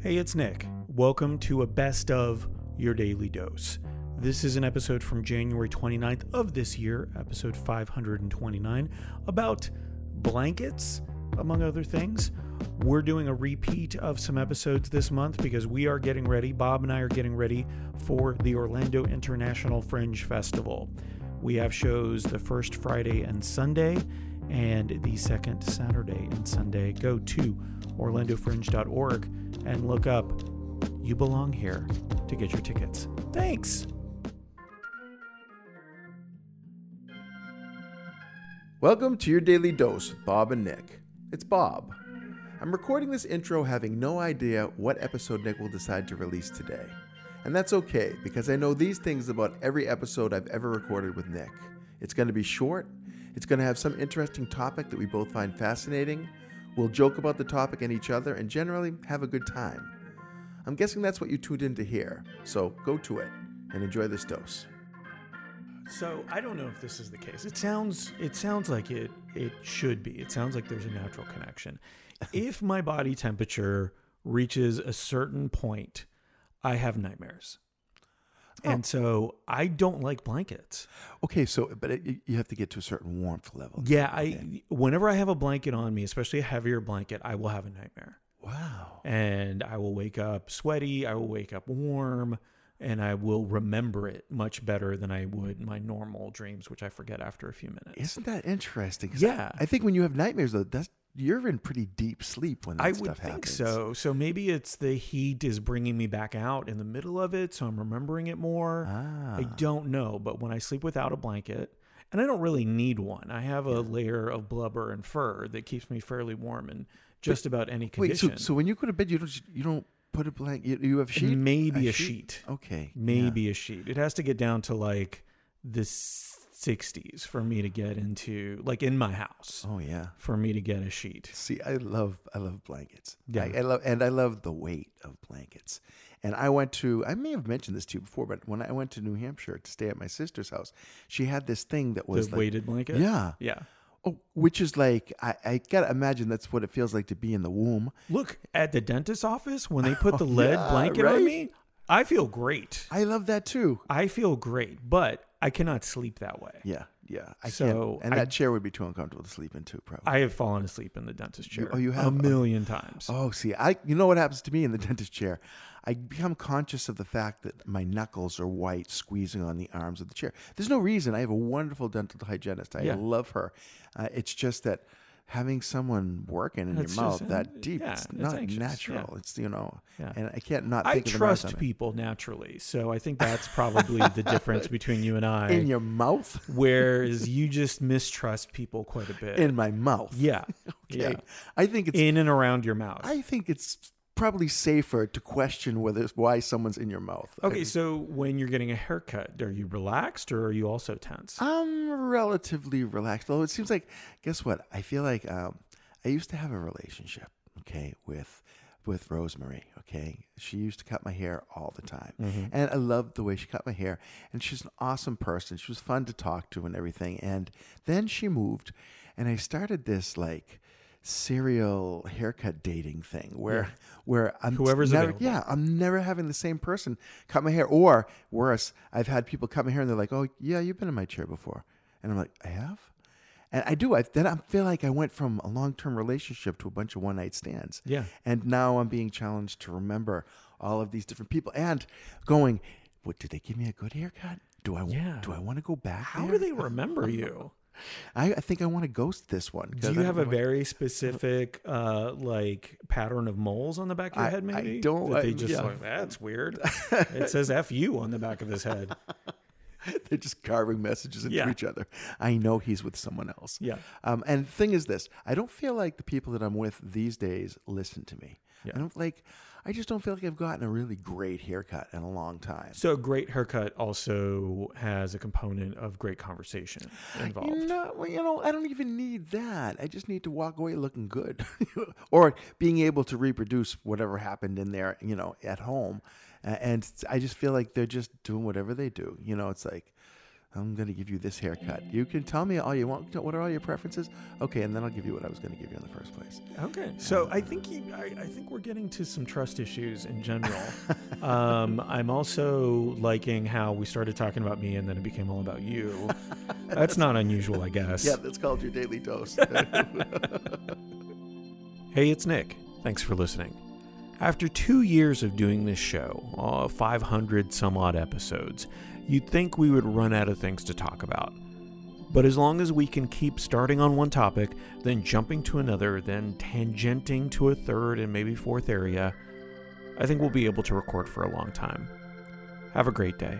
Hey, it's Nick. Welcome to a best of your daily dose. This is an episode from January 29th of this year, episode 529, about blankets, among other things. We're doing a repeat of some episodes this month because we are getting ready, Bob and I are getting ready for the Orlando International Fringe Festival. We have shows the first Friday and Sunday, and the second Saturday and Sunday. Go to orlandofringe.org and look up You Belong Here to get your tickets. Thanks. Welcome to your daily dose with Bob and Nick. It's Bob. I'm recording this intro having no idea what episode Nick will decide to release today. And that's okay because I know these things about every episode I've ever recorded with Nick. It's going to be short, it's going to have some interesting topic that we both find fascinating. We'll joke about the topic and each other and generally have a good time. I'm guessing that's what you tuned in to hear, so go to it and enjoy this dose. So I don't know if this is the case. It sounds it sounds like it it should be. It sounds like there's a natural connection. if my body temperature reaches a certain point, I have nightmares. Oh. And so I don't like blankets. Okay, so but it, you have to get to a certain warmth level. Yeah, I whenever I have a blanket on me, especially a heavier blanket, I will have a nightmare. Wow. And I will wake up sweaty, I will wake up warm, and I will remember it much better than I would my normal dreams, which I forget after a few minutes. Isn't that interesting? Yeah. I, I think when you have nightmares, though, that's you're in pretty deep sleep when that I stuff would think happens. so. So maybe it's the heat is bringing me back out in the middle of it, so I'm remembering it more. Ah. I don't know, but when I sleep without a blanket, and I don't really need one, I have a layer of blubber and fur that keeps me fairly warm in just about any Wait, condition. so, so when you go to bed, you don't you don't put a blanket. You, you have a sheet. maybe a, sheet. Okay. Maybe a sheet. It has to get down to like the 60s for me to get into, like in my house, Oh yeah. for me to get a sheet. See, I love I love blankets. Yeah. I, I love and I love the weight of blankets. And I went to I may have mentioned this to you before, but when I went to New Hampshire to stay at my sister's house, she had this thing that The was like, weighted blanket? Yeah. Yeah. Oh, which is like I, I gotta imagine that's what it feels like to be in the womb. Look at the dentist's office when they put the oh, lead yeah, blanket right? on me. I feel great. I love that too. I feel great, but I cannot sleep that way. Yeah, yeah. I So, can't, and I- that chair would be too uncomfortable to sleep in too, probably. I have fallen asleep in the dentist chair. oh, you have a million times. Oh, see, I you know what happens to me in the dentist chair? I become conscious of the fact that my knuckles are white, squeezing on the arms of the chair. There's no reason. I have a wonderful dental hygienist. I Yeah. love her. Uh, it's just that having someone working in your mouth uh, that deep, yeah, it's it's not anxious, natural. yeah. It's you know, Yeah. and I can't not I think of trust mouth on it. people naturally, so I think that's probably the difference between you and I. in your mouth, whereas you just mistrust people quite a bit. in my mouth. yeah, Okay. yeah, I think it's in and around your mouth. I think it's probably safer to question whether why someone's in your mouth. okay, so when you're getting a haircut, are you relaxed or are you also tense? I'm relatively relaxed. Although it seems like, guess what? I feel like um, I used to have a relationship, okay, with with Rosemary. Okay, she used to cut my hair all the time, and I loved the way she cut my hair. And she's an awesome person. She was fun to talk to and everything. And then she moved, and I started this like serial haircut dating thing where where I'm Whoever's never, available. yeah I'm never having the same person cut my hair or worse I've had people cut my hair and they're like oh yeah you've been in my chair before and I'm like I have and I do I then I feel like I went from a long term relationship to a bunch of one night stands Yeah. and now I'm being challenged to remember all of these different people and going what did they give me a good haircut do I Yeah. do I want to go back How there? do they remember you? I, I think I want to ghost this one Do you I have a very specific uh like pattern of moles on the back of your I- head? I Maybe don't- That they I- just yeah. like that's weird. it says "fu" on the back of his head. They're just carving messages into Yeah. each other. I know he's with someone else. Yeah. Um, and the thing is this I don't feel like the people that I'm with these days listen to me. Yeah. I don't like, I just don't feel like I've gotten a really great haircut in a long time. So a great haircut also has a component of great conversation involved. You know, well, you know, I don't even need that. I just need to walk away looking good, or being able to reproduce whatever happened in there, you know, at home. And I just feel like they're just doing whatever they do. You know, it's like I'm going to give you this haircut. You can tell me all you want. What are all your preferences? Okay, and then I'll give you what I was going to give you in the first place. Okay. So I think you, I, I think we're getting to some trust issues in general. um, I'm also liking how we started talking about me and then it became all about you. That's not unusual, I guess. Yeah, that's called your daily dose. Hey, it's Nick. Thanks for listening. After two years of doing this show, uh, 500 some odd episodes, you'd think we would run out of things to talk about. But as long as we can keep starting on one topic, then jumping to another, then tangenting to a third and maybe fourth area, I think we'll be able to record for a long time. Have a great day.